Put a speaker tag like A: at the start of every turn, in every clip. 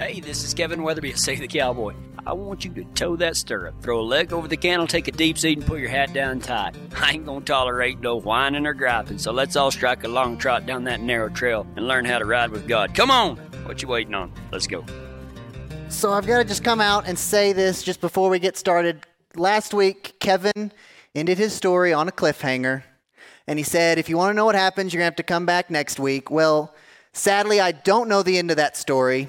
A: Hey, this is Kevin Weatherby, say the cowboy. I want you to toe that stirrup, throw a leg over the cantle, take a deep seat, and put your hat down tight. I ain't gonna tolerate no whining or griping, so let's all strike a long trot down that narrow trail and learn how to ride with God. Come on! What you waiting on? Let's go.
B: So I've got to just come out and say this just before we get started. Last week, Kevin ended his story on a cliffhanger, and he said, if you want to know what happens, you're going to have to come back next week. Well, sadly, I don't know the end of that story.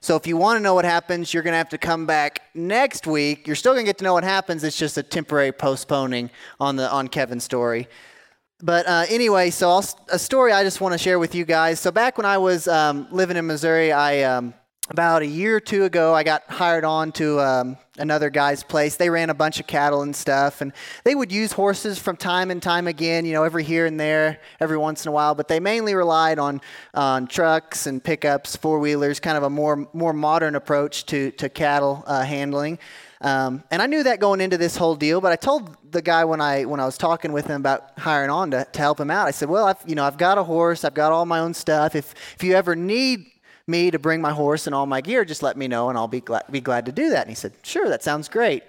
B: So if you want to know what happens, you're going to have to come back next week. You're still going to get to know what happens. It's just a temporary postponing on the on Kevin's story. But uh, anyway, so I'll, a story I just want to share with you guys. So back when I was um, living in Missouri, I um, about a year or two ago, I got hired on to um, another guy's place. They ran a bunch of cattle and stuff, and they would use horses from time and time again, you know, every here and there, every once in a while. But they mainly relied on on trucks and pickups, four wheelers, kind of a more more modern approach to to cattle uh, handling. Um, and I knew that going into this whole deal, but I told the guy when I when I was talking with him about hiring on to, to help him out, I said, "Well, I've you know I've got a horse, I've got all my own stuff. If if you ever need me to bring my horse and all my gear, just let me know and I'll be glad, be glad to do that. And he said, Sure, that sounds great.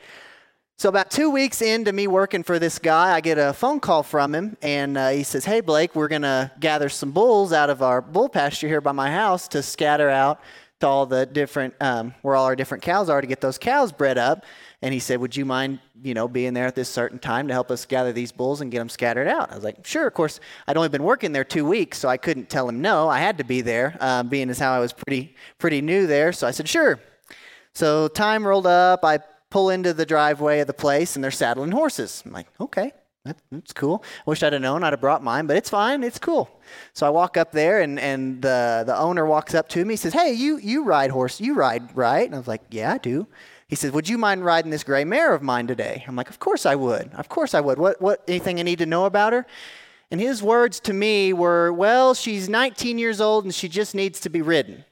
B: So, about two weeks into me working for this guy, I get a phone call from him, and uh, he says, Hey, Blake, we're going to gather some bulls out of our bull pasture here by my house to scatter out to all the different, um, where all our different cows are to get those cows bred up. And he said, Would you mind, you know, being there at this certain time to help us gather these bulls and get them scattered out? I was like, Sure. Of course, I'd only been working there two weeks, so I couldn't tell him no. I had to be there, um, being as how I was pretty, pretty new there. So I said, Sure. So time rolled up. I pull into the driveway of the place, and they're saddling horses. I'm like, Okay. That, that's cool. I wish I'd have known. I'd have brought mine, but it's fine. It's cool. So I walk up there, and, and the, the owner walks up to me. He says, Hey, you, you ride horse. You ride, right? And I was like, Yeah, I do. He said, Would you mind riding this gray mare of mine today? I'm like, Of course I would. Of course I would. What, what, anything I need to know about her? And his words to me were, Well, she's 19 years old and she just needs to be ridden.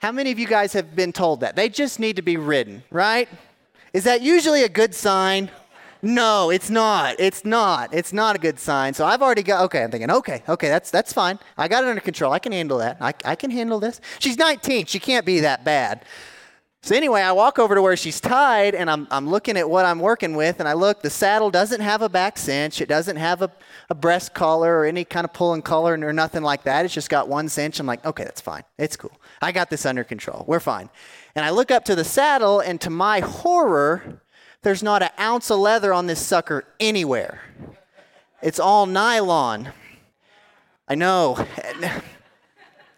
B: How many of you guys have been told that? They just need to be ridden, right? Is that usually a good sign? No, it's not. It's not. It's not a good sign. So I've already got, okay, I'm thinking, okay, okay, that's, that's fine. I got it under control. I can handle that. I, I can handle this. She's 19. She can't be that bad. So anyway, I walk over to where she's tied, and I'm, I'm looking at what I'm working with, and I look. The saddle doesn't have a back cinch. It doesn't have a, a breast collar or any kind of pulling collar or nothing like that. It's just got one cinch. I'm like, okay, that's fine. It's cool. I got this under control. We're fine. And I look up to the saddle, and to my horror, there's not an ounce of leather on this sucker anywhere. It's all nylon. I know.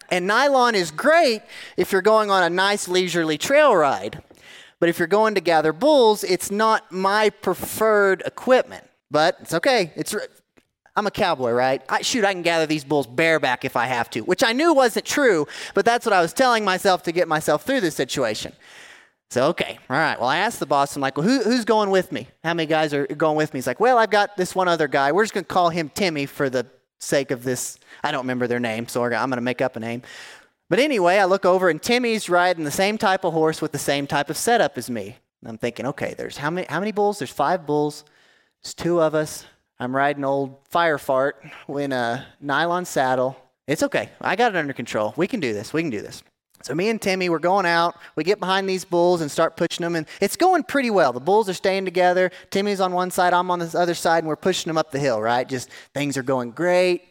B: And nylon is great if you're going on a nice leisurely trail ride. But if you're going to gather bulls, it's not my preferred equipment. But it's okay. It's I'm a cowboy, right? I, shoot, I can gather these bulls bareback if I have to, which I knew wasn't true, but that's what I was telling myself to get myself through this situation. So, okay, all right. Well, I asked the boss, I'm like, well, who, who's going with me? How many guys are going with me? He's like, well, I've got this one other guy. We're just going to call him Timmy for the sake of this. I don't remember their name, so I'm going to make up a name. But anyway, I look over and Timmy's riding the same type of horse with the same type of setup as me. And I'm thinking, okay, there's how many, how many bulls? There's five bulls. There's two of us. I'm riding old fire fart in a nylon saddle. It's okay. I got it under control. We can do this. We can do this. So me and Timmy, we're going out. We get behind these bulls and start pushing them, and it's going pretty well. The bulls are staying together. Timmy's on one side, I'm on the other side, and we're pushing them up the hill. Right? Just things are going great.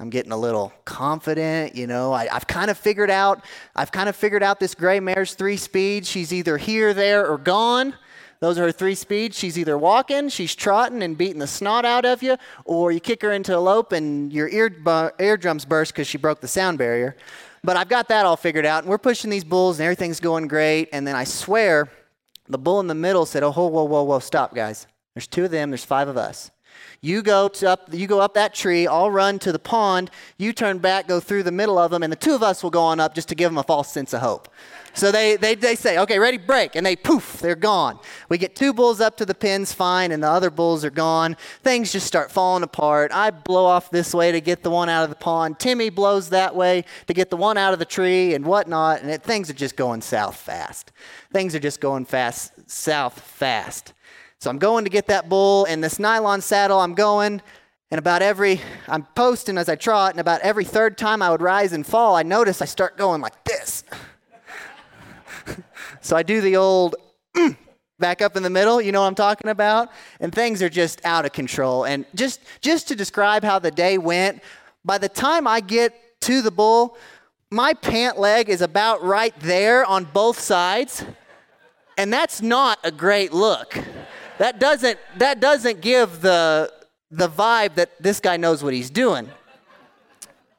B: I'm getting a little confident, you know. I, have kind of figured out, I've kind of figured out this gray mare's three speeds. She's either here, there, or gone. Those are her three speeds. She's either walking, she's trotting and beating the snot out of you, or you kick her into a lope and your ear bu- eardrums burst because she broke the sound barrier. But I've got that all figured out, and we're pushing these bulls, and everything's going great. And then I swear, the bull in the middle said, "Oh, whoa, whoa, whoa, whoa, stop, guys. There's two of them. There's five of us." You go up, you go up that tree. I'll run to the pond. You turn back, go through the middle of them, and the two of us will go on up just to give them a false sense of hope. So they, they, they say, okay, ready, break. And they poof, they're gone. We get two bulls up to the pins, fine, and the other bulls are gone. Things just start falling apart. I blow off this way to get the one out of the pond. Timmy blows that way to get the one out of the tree and whatnot. And it, things are just going south fast. Things are just going fast, south fast. So I'm going to get that bull in this nylon saddle. I'm going, and about every, I'm posting as I trot, and about every third time I would rise and fall, I notice I start going like this. So I do the old mm, back up in the middle, you know what I'm talking about? And things are just out of control. And just just to describe how the day went, by the time I get to the bull, my pant leg is about right there on both sides. And that's not a great look. That doesn't that doesn't give the the vibe that this guy knows what he's doing.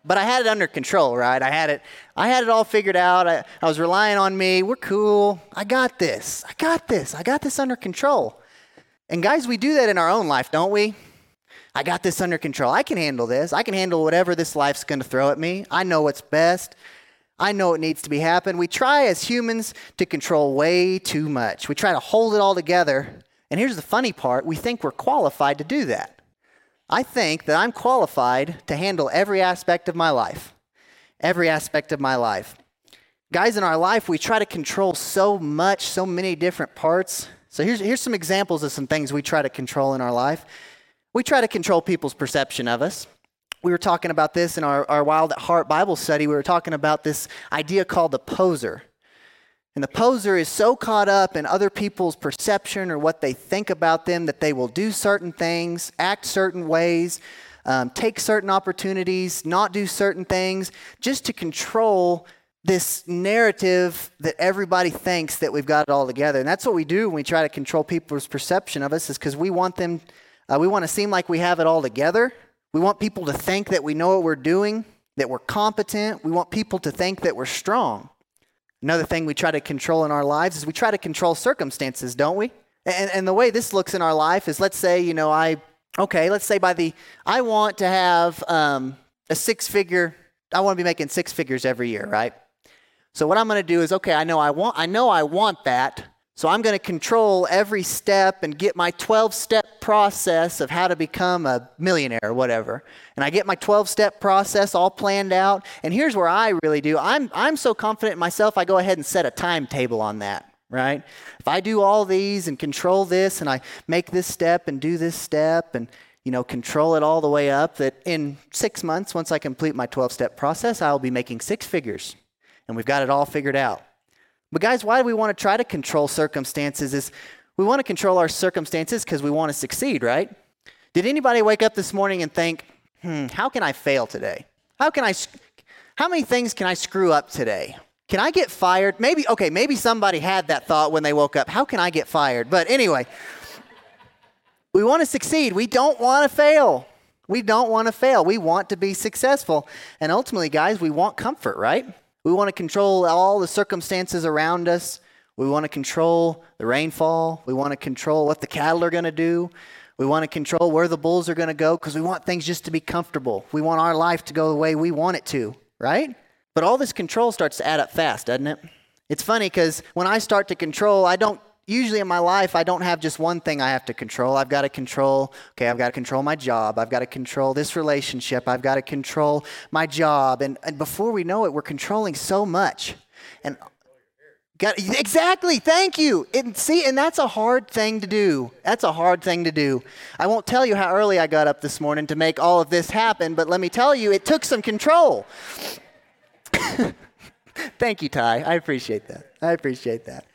B: But I had it under control, right? I had it I had it all figured out. I, I was relying on me. We're cool. I got this. I got this. I got this under control. And guys, we do that in our own life, don't we? I got this under control. I can handle this. I can handle whatever this life's going to throw at me. I know what's best. I know it needs to be happen. We try as humans to control way too much. We try to hold it all together. And here's the funny part we think we're qualified to do that. I think that I'm qualified to handle every aspect of my life. Every aspect of my life. Guys, in our life, we try to control so much, so many different parts. So here's, here's some examples of some things we try to control in our life. We try to control people's perception of us. We were talking about this in our, our Wild at Heart Bible study. We were talking about this idea called the poser. And the poser is so caught up in other people's perception or what they think about them that they will do certain things, act certain ways, um, take certain opportunities, not do certain things, just to control this narrative that everybody thinks that we've got it all together. And that's what we do when we try to control people's perception of us, is because we want them, uh, we want to seem like we have it all together. We want people to think that we know what we're doing, that we're competent. We want people to think that we're strong. Another thing we try to control in our lives is we try to control circumstances, don't we? And, and the way this looks in our life is let's say, you know, I, okay, let's say by the, I want to have um, a six figure, I want to be making six figures every year, right? So what I'm going to do is, okay, I know I want, I know I want that. So I'm going to control every step and get my 12 step process of how to become a millionaire or whatever. And I get my 12 step process all planned out. And here's where I really do I'm, I'm so confident in myself, I go ahead and set a timetable on that, right? If I do all these and control this and I make this step and do this step and you know, control it all the way up that in six months, once I complete my 12 step process, I'll be making six figures. And we've got it all figured out. But guys, why do we want to try to control circumstances? Is we want to control our circumstances because we want to succeed, right? Did anybody wake up this morning and think, "Hmm, how can I fail today? How can I how many things can I screw up today? Can I get fired? Maybe okay, maybe somebody had that thought when they woke up. How can I get fired? But anyway, we want to succeed. We don't want to fail. We don't want to fail. We want to be successful. And ultimately, guys, we want comfort, right? We want to control all the circumstances around us. We want to control the rainfall. We want to control what the cattle are going to do. We want to control where the bulls are going to go because we want things just to be comfortable. We want our life to go the way we want it to, right? But all this control starts to add up fast, doesn't it? It's funny because when I start to control, I don't usually in my life, I don't have just one thing I have to control. I've got to control, okay, I've got to control my job. I've got to control this relationship. I've got to control my job. And, and before we know it, we're controlling so much. And got, exactly, thank you. And see, and that's a hard thing to do. That's a hard thing to do. I won't tell you how early I got up this morning to make all of this happen, but let me tell you, it took some control. thank you, Ty. I appreciate that. I appreciate that.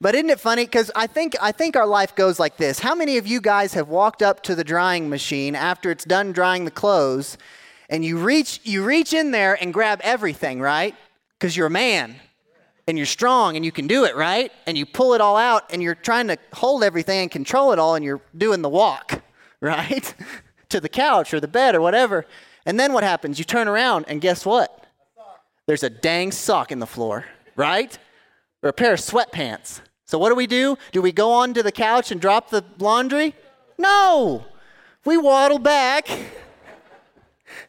B: But isn't it funny? Because I think, I think our life goes like this. How many of you guys have walked up to the drying machine after it's done drying the clothes and you reach, you reach in there and grab everything, right? Because you're a man and you're strong and you can do it, right? And you pull it all out and you're trying to hold everything and control it all and you're doing the walk, right? to the couch or the bed or whatever. And then what happens? You turn around and guess what? There's a dang sock in the floor, right? Or a pair of sweatpants. So what do we do? Do we go onto the couch and drop the laundry? No. We waddle back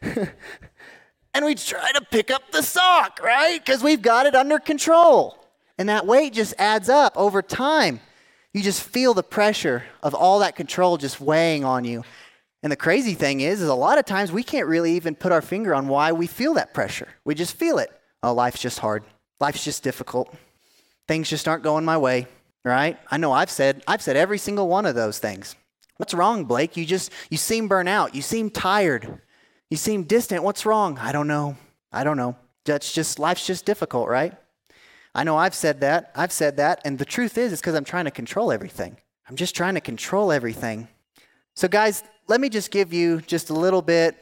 B: and we try to pick up the sock, right? Because we've got it under control. And that weight just adds up over time. You just feel the pressure of all that control just weighing on you. And the crazy thing is, is a lot of times we can't really even put our finger on why we feel that pressure. We just feel it. Oh, life's just hard. Life's just difficult things just aren't going my way, right? I know I've said I've said every single one of those things. What's wrong, Blake? You just you seem burnt out. You seem tired. You seem distant. What's wrong? I don't know. I don't know. That's just life's just difficult, right? I know I've said that. I've said that. And the truth is, it's because I'm trying to control everything. I'm just trying to control everything. So, guys, let me just give you just a little bit,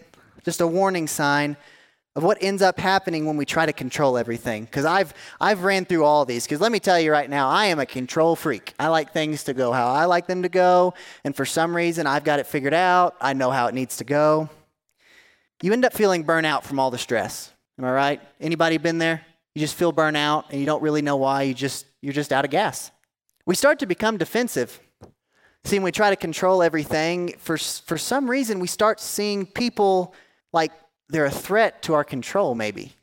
B: just a warning sign of what ends up happening when we try to control everything. Because I've, I've ran through all these. Because let me tell you right now, I am a control freak. I like things to go how I like them to go. And for some reason, I've got it figured out. I know how it needs to go. You end up feeling burnout from all the stress. Am I right? Anybody been there? You just feel burnout and you don't really know why. You just, you're just out of gas. We start to become defensive See, when we try to control everything, for, for some reason, we start seeing people like they're a threat to our control, maybe.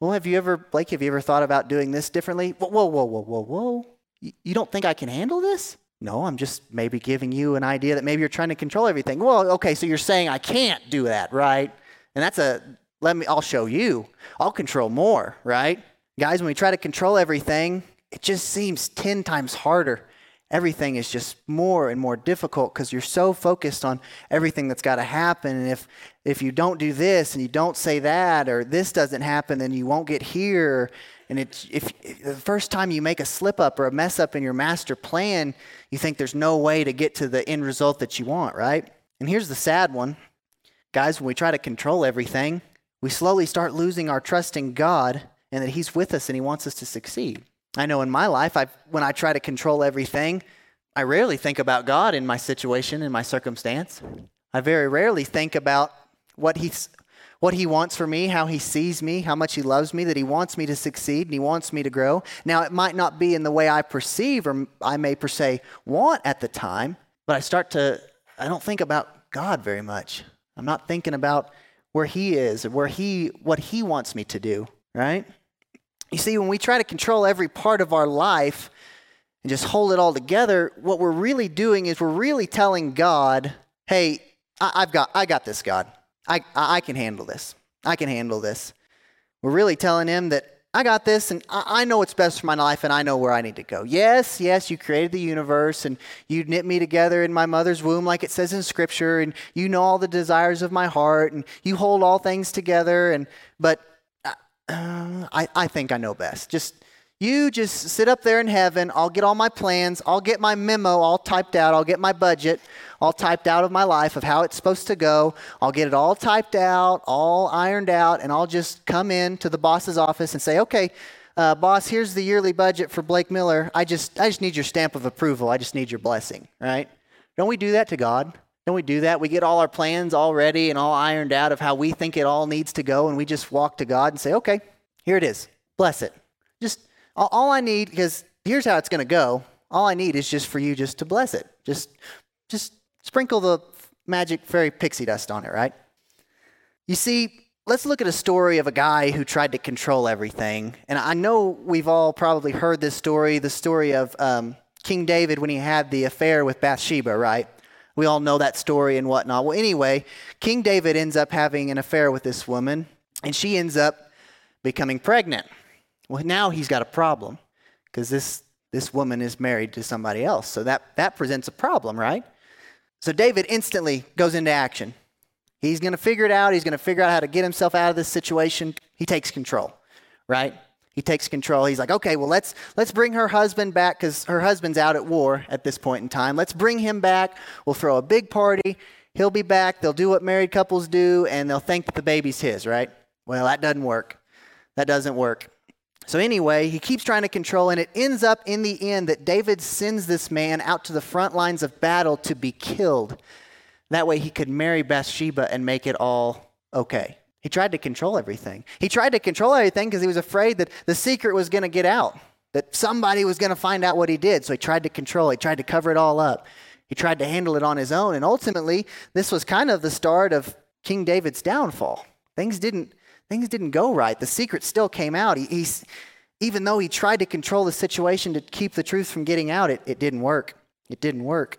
B: Well, have you ever, Blake, have you ever thought about doing this differently? Whoa, whoa, whoa, whoa, whoa, whoa. You don't think I can handle this? No, I'm just maybe giving you an idea that maybe you're trying to control everything. Well, okay, so you're saying I can't do that, right? And that's a, let me, I'll show you. I'll control more, right? Guys, when we try to control everything, it just seems 10 times harder everything is just more and more difficult because you're so focused on everything that's got to happen. And if, if you don't do this and you don't say that, or this doesn't happen, then you won't get here. And it's, if, if the first time you make a slip up or a mess up in your master plan, you think there's no way to get to the end result that you want, right? And here's the sad one. Guys, when we try to control everything, we slowly start losing our trust in God and that He's with us and He wants us to succeed. I know in my life, i when I try to control everything, I rarely think about God in my situation, in my circumstance. I very rarely think about what He's what he wants for me, how he sees me, how much he loves me, that he wants me to succeed and he wants me to grow. Now, it might not be in the way I perceive or I may per se want at the time, but I start to, I don't think about God very much. I'm not thinking about where he is or where he, what he wants me to do, right? You see, when we try to control every part of our life and just hold it all together, what we're really doing is we're really telling God, hey, I, have got, I got this, God. I, I can handle this. I can handle this. We're really telling him that I got this and I, I know what's best for my life and I know where I need to go. Yes, yes, you created the universe and you knit me together in my mother's womb, like it says in Scripture, and you know all the desires of my heart and you hold all things together. And but uh, I, I think I know best. Just you just sit up there in heaven. I'll get all my plans. I'll get my memo all typed out. I'll get my budget all typed out of my life of how it's supposed to go. I'll get it all typed out, all ironed out, and I'll just come in to the boss's office and say, okay, uh, boss, here's the yearly budget for Blake Miller. I just, I just need your stamp of approval. I just need your blessing, right? Don't we do that to God? Don't we do that? We get all our plans all ready and all ironed out of how we think it all needs to go, and we just walk to God and say, okay, here it is. Bless it. Just all, I need, because here's how it's going to go. All I need is just for you just to bless it. Just, just sprinkle the magic fairy pixie dust on it, right? You see, let's look at a story of a guy who tried to control everything. And I know we've all probably heard this story the story of um, King David when he had the affair with Bathsheba, right? We all know that story and whatnot. Well, anyway, King David ends up having an affair with this woman, and she ends up becoming pregnant. Well, now he's got a problem because this, this woman is married to somebody else. So that, that presents a problem, right? So David instantly goes into action. He's going to figure it out. He's going to figure out how to get himself out of this situation. He takes control, right? He takes control. He's like, okay, well, let's, let's bring her husband back because her husband's out at war at this point in time. Let's bring him back. We'll throw a big party. He'll be back. They'll do what married couples do, and they'll think that the baby's his, right? Well, that doesn't work. That doesn't work. So, anyway, he keeps trying to control, and it ends up in the end that David sends this man out to the front lines of battle to be killed. That way, he could marry Bathsheba and make it all okay. He tried to control everything. He tried to control everything because he was afraid that the secret was going to get out, that somebody was going to find out what he did. So he tried to control, he tried to cover it all up. He tried to handle it on his own. And ultimately, this was kind of the start of King David's downfall. Things didn't, things didn't go right. The secret still came out. He, even though he tried to control the situation to keep the truth from getting out, it, it didn't work. It didn't work.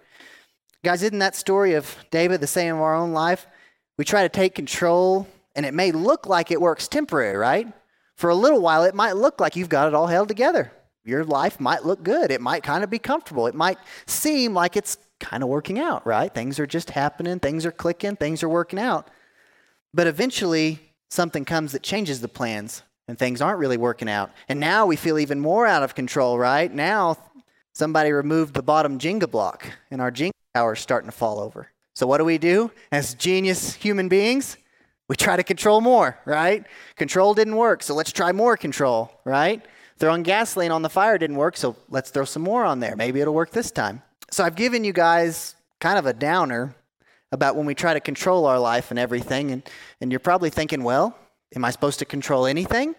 B: Guys, isn't that story of David the same of our own life? We try to take control and it may look like it works temporary, right? For a little while, it might look like you've got it all held together. Your life might look good. It might kind of be comfortable. It might seem like it's kind of working out, right? Things are just happening, things are clicking, things are working out. But eventually, something comes that changes the plans. and things aren't really working out. And now we feel even more out of control, right? Now somebody removed the bottom Jenga block and our Jenga tower is starting to fall over. So what do we do as genius human beings? We try to control more, right? Control didn't work, so let's try more control, right? Throwing gasoline on the fire didn't work, so let's throw some more on there. Maybe it'll work this time. So I've given you guys kind of a downer about when we try to control our life and everything. And, and you're probably thinking, well, am I supposed to control anything?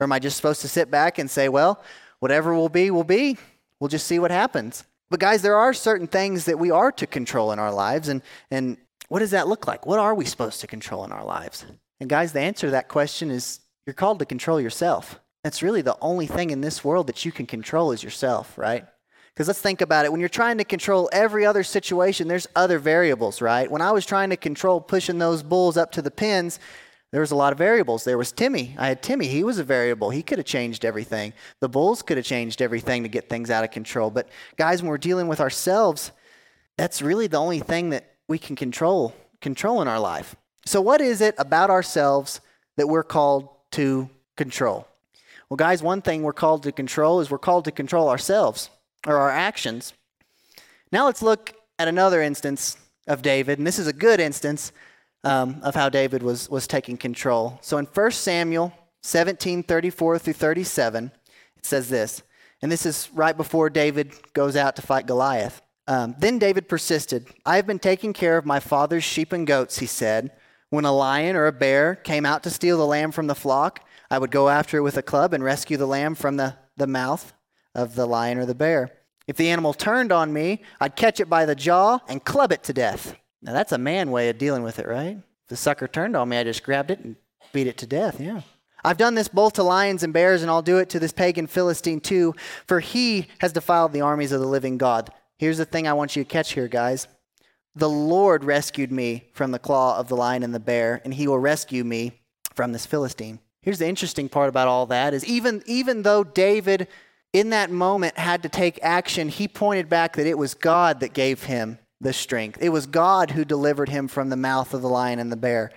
B: Or am I just supposed to sit back and say, well, whatever will be, will be. We'll just see what happens. But guys, there are certain things that we are to control in our lives. And, and what does that look like? What are we supposed to control in our lives? And guys, the answer to that question is you're called to control yourself. That's really the only thing in this world that you can control is yourself, right? Because let's think about it. When you're trying to control every other situation, there's other variables, right? When I was trying to control pushing those bulls up to the pins, there was a lot of variables. There was Timmy. I had Timmy. He was a variable. He could have changed everything. The bulls could have changed everything to get things out of control. But guys, when we're dealing with ourselves, that's really the only thing that we can control control in our life. So what is it about ourselves that we're called to control? Well, guys, one thing we're called to control is we're called to control ourselves or our actions. Now let's look at another instance of David, and this is a good instance um, of how David was, was taking control. So in 1 Samuel 17 34 through 37, it says this, and this is right before David goes out to fight Goliath. Um, then David persisted. I have been taking care of my father's sheep and goats, he said. When a lion or a bear came out to steal the lamb from the flock, I would go after it with a club and rescue the lamb from the, the mouth of the lion or the bear. If the animal turned on me, I'd catch it by the jaw and club it to death. Now, that's a man way of dealing with it, right? If the sucker turned on me, I just grabbed it and beat it to death, yeah. I've done this both to lions and bears, and I'll do it to this pagan Philistine too, for he has defiled the armies of the living God. Here's the thing I want you to catch here, guys. The Lord rescued me from the claw of the lion and the bear, and he will rescue me from this Philistine. Here's the interesting part about all that is even, even though David in that moment had to take action, he pointed back that it was God that gave him the strength. It was God who delivered him from the mouth of the lion and the bear.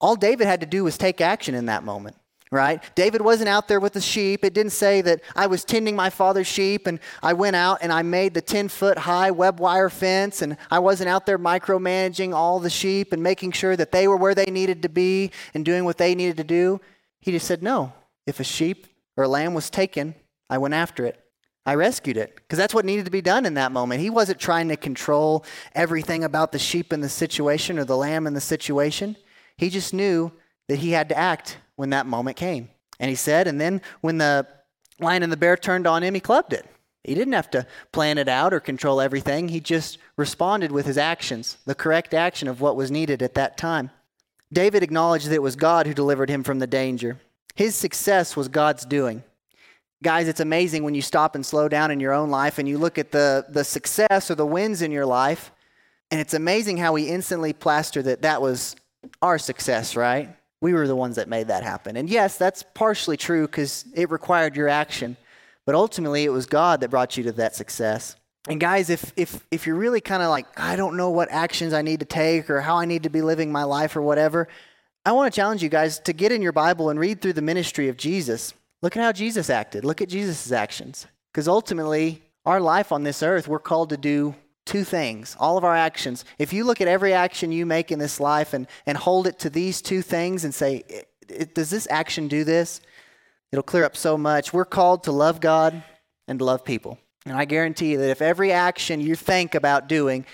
B: All David had to do was take action in that moment right? David wasn't out there with the sheep. It didn't say that I was tending my father's sheep and I went out and I made the 10 foot high web wire fence and I wasn't out there micromanaging all the sheep and making sure that they were where they needed to be and doing what they needed to do. He just said, No. If a sheep or a lamb was taken, I went after it. I rescued it because that's what needed to be done in that moment. He wasn't trying to control everything about the sheep in the situation or the lamb in the situation. He just knew that he had to act when that moment came. And he said, and then when the lion and the bear turned on him, he clubbed it. He didn't have to plan it out or control everything. He just responded with his actions, the correct action of what was needed at that time. David acknowledged that it was God who delivered him from the danger. His success was God's doing. Guys, it's amazing when you stop and slow down in your own life and you look at the, the success or the wins in your life, and it's amazing how we instantly plaster that that was our success, right? We were the ones that made that happen. And yes, that's partially true because it required your action. But ultimately, it was God that brought you to that success. And guys, if, if, if you're really kind of like, I don't know what actions I need to take or how I need to be living my life or whatever, I want to challenge you guys to get in your Bible and read through the ministry of Jesus. Look at how Jesus acted. Look at Jesus' actions. Because ultimately, our life on this earth, we're called to do two things, all of our actions. If you look at every action you make in this life and, and hold it to these two things and say, does this action do this? It'll clear up so much. We're called to love God and love people. And I guarantee you that if every action you think about doing,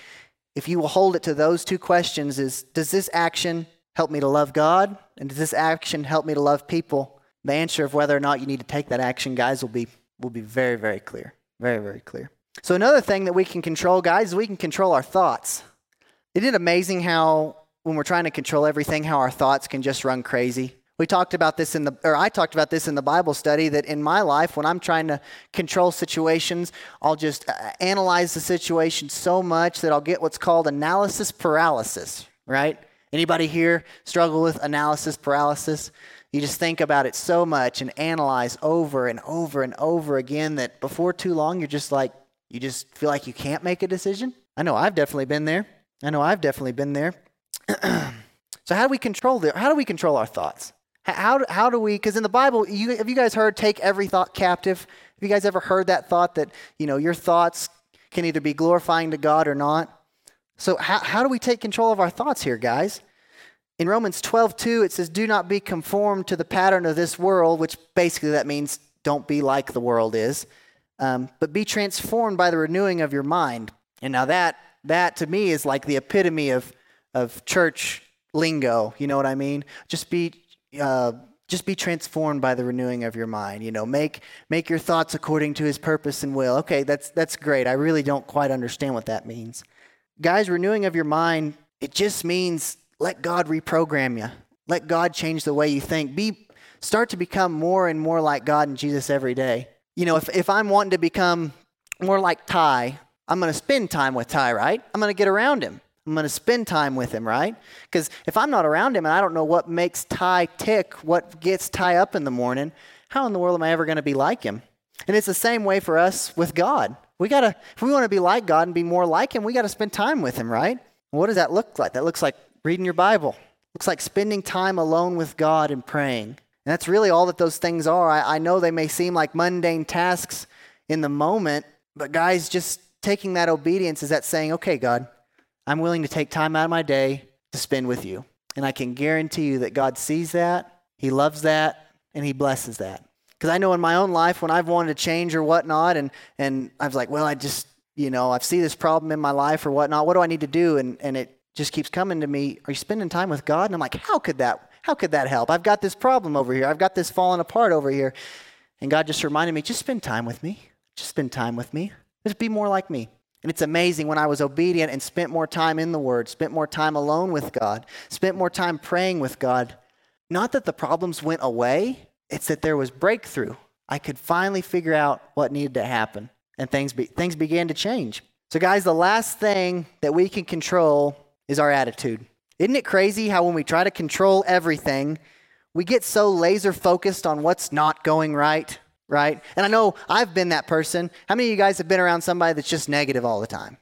B: if you will hold it to those two questions is does this action help me to love God and does this action help me to love people? The answer of whether or not you need to take that action, guys, will be will be very very clear. Very very clear. So, another thing that we can control, guys, is we can control our thoughts. Isn't it amazing how, when we're trying to control everything, how our thoughts can just run crazy? We talked about this in the, or I talked about this in the Bible study that in my life, when I'm trying to control situations, I'll just uh, analyze the situation so much that I'll get what's called analysis paralysis, right? Anybody here struggle with analysis paralysis? You just think about it so much and analyze over and over and over again that before too long, you're just like, you just feel like you can't make a decision? I know I've definitely been there. I know I've definitely been there. so how do we control the, how do we control our thoughts? How, how do we, because in the Bible, you, have you guys heard take every thought captive? Have you guys ever heard that thought that, you know, your thoughts can either be glorifying to God or not? So, how, how do we take control of our thoughts here, guys? In Romans 12, 2, it says, Do not be conformed to the pattern of this world, which basically that means don't be like the world is, um, but be transformed by the renewing of your mind. And now that, that to me is like the epitome of, of church lingo. You know what I mean? Just be uh, just be transformed by the renewing of your mind. You know, make make your thoughts according to His purpose and will. Okay, that's that's great. I really don't quite understand what that means, guys. Renewing of your mind. It just means let God reprogram you. Let God change the way you think. Be start to become more and more like God and Jesus every day. You know, if if I'm wanting to become more like Ty, I'm going to spend time with Ty, right? I'm going to get around him. I'm going to spend time with him, right? Because if I'm not around him and I don't know what makes Ty tick, what gets Ty up in the morning, how in the world am I ever going to be like him? And it's the same way for us with God. We got to, if we want to be like God and be more like him, we got to spend time with him, right? What does that look like? That looks like reading your Bible. Looks like spending time alone with God and praying. And that's really all that those things are. I, I know they may seem like mundane tasks in the moment, but guys, just taking that obedience is that saying, okay, God, I'm willing to take time out of my day to spend with you. And I can guarantee you that God sees that, He loves that, and He blesses that. Because I know in my own life when I've wanted to change or whatnot, and, and I was like, well, I just, you know, I see this problem in my life or whatnot. What do I need to do? And, and it just keeps coming to me. Are you spending time with God? And I'm like, how could that, how could that help? I've got this problem over here. I've got this falling apart over here. And God just reminded me, just spend time with me. Just spend time with me. Just be more like me. And it's amazing when I was obedient and spent more time in the Word, spent more time alone with God, spent more time praying with God. Not that the problems went away, it's that there was breakthrough. I could finally figure out what needed to happen, and things, be, things began to change. So, guys, the last thing that we can control is our attitude. Isn't it crazy how when we try to control everything, we get so laser focused on what's not going right? right? And I know I've been that person. How many of you guys have been around somebody that's just negative all the time?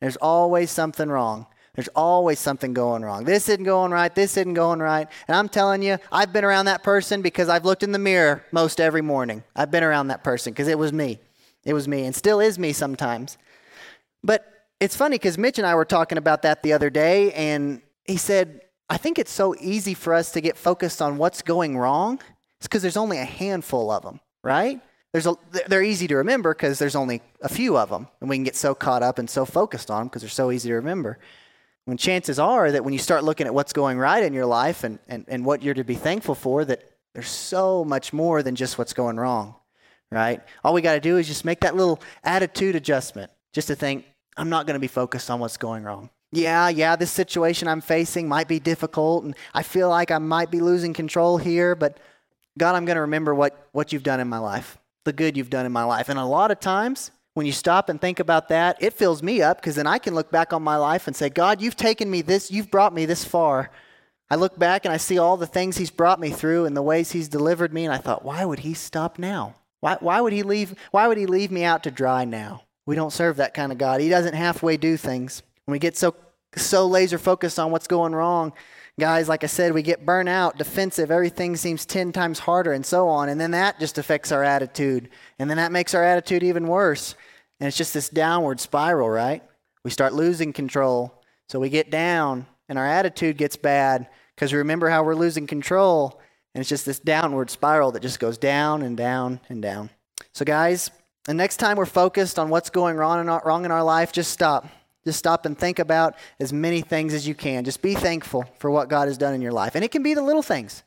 B: There's always something wrong. There's always something going wrong. This isn't going right. This isn't going right. And I'm telling you, I've been around that person because I've looked in the mirror most every morning. I've been around that person because it was me. It was me and still is me sometimes. But it's funny because Mitch and I were talking about that the other day, and he said, I think it's so easy for us to get focused on what's going wrong. It's because there's only a handful of them right? There's a, they're easy to remember because there's only a few of them, and we can get so caught up and so focused on them because they're so easy to remember. When chances are that when you start looking at what's going right in your life and, and, and what you're to be thankful for, that there's so much more than just what's going wrong, right? All we got to do is just make that little attitude adjustment, just to think, I'm not going to be focused on what's going wrong. Yeah, yeah, this situation I'm facing might be difficult, and I feel like I might be losing control here, but God, I'm going to remember what, what you've done in my life, the good you've done in my life. And a lot of times, when you stop and think about that, it fills me up because then I can look back on my life and say, God, you've taken me this, you've brought me this far. I look back and I see all the things He's brought me through and the ways He's delivered me, and I thought, why would He stop now? Why, why, would he leave, why would He leave me out to dry now? We don't serve that kind of God. He doesn't halfway do things. We get so, so laser focused on what's going wrong, Guys, like I said, we get burnt out, defensive, everything seems 10 times harder, and so on. And then that just affects our attitude. And then that makes our attitude even worse. And it's just this downward spiral, right? We start losing control. So we get down, and our attitude gets bad because we remember how we're losing control. And it's just this downward spiral that just goes down and down and down. So, guys, the next time we're focused on what's going wrong wrong in our life, just stop. Just stop and think about as many things as you can. Just be thankful for what God has done in your life. And it can be the little things.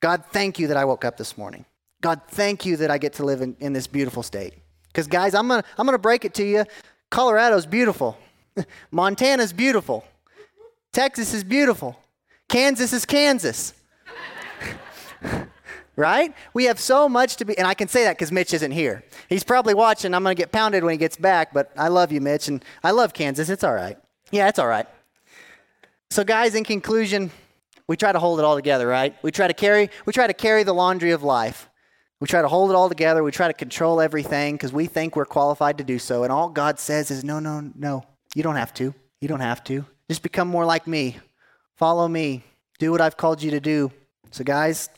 B: God, thank you that I woke up this morning. God, thank you that I get to live in, in this beautiful state. Because, guys, I'm going to I'm to break it to you. Colorado's beautiful, Montana's beautiful, Texas is beautiful, Kansas is Kansas. right? We have so much to be, and I can say that because Mitch isn't here. He's probably watching. I'm going to get pounded when he gets back, but I love you, Mitch, and I love Kansas. It's all right. Yeah, it's all right. So, guys, in conclusion, we try to hold it all together, right? We try to carry, we try to carry the laundry of life. We try to hold it all together. We try to control everything because we think we're qualified to do so. And all God says is, no, no, no. You don't have to. You don't have to. Just become more like me. Follow me. Do what I've called you to do. So, guys,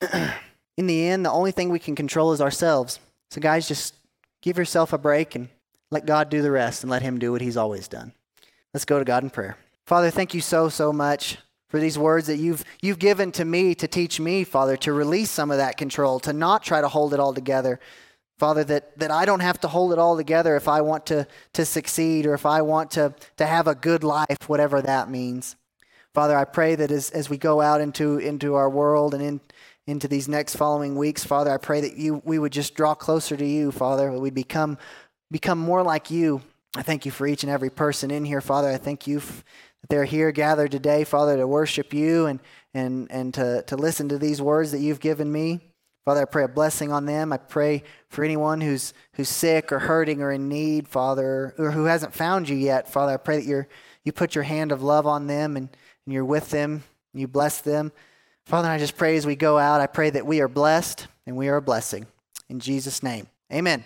B: in the end, the only thing we can control is ourselves. So, guys, just give yourself a break and let God do the rest and let Him do what He's always done. Let's go to God in prayer. Father, thank you so, so much for these words that you've, you've given to me to teach me, Father, to release some of that control, to not try to hold it all together. Father, that, that I don't have to hold it all together if I want to, to succeed or if I want to, to have a good life, whatever that means. Father, I pray that as, as we go out into, into our world and in, into these next following weeks, Father, I pray that you we would just draw closer to you, Father, that we become become more like you. I thank you for each and every person in here, Father. I thank you f- that they're here gathered today, Father, to worship you and and and to, to listen to these words that you've given me. Father, I pray a blessing on them. I pray for anyone who's who's sick or hurting or in need, Father, or who hasn't found you yet, Father. I pray that you're you put your hand of love on them and, and you're with them, and you bless them. Father, I just pray as we go out, I pray that we are blessed and we are a blessing. In Jesus' name, amen.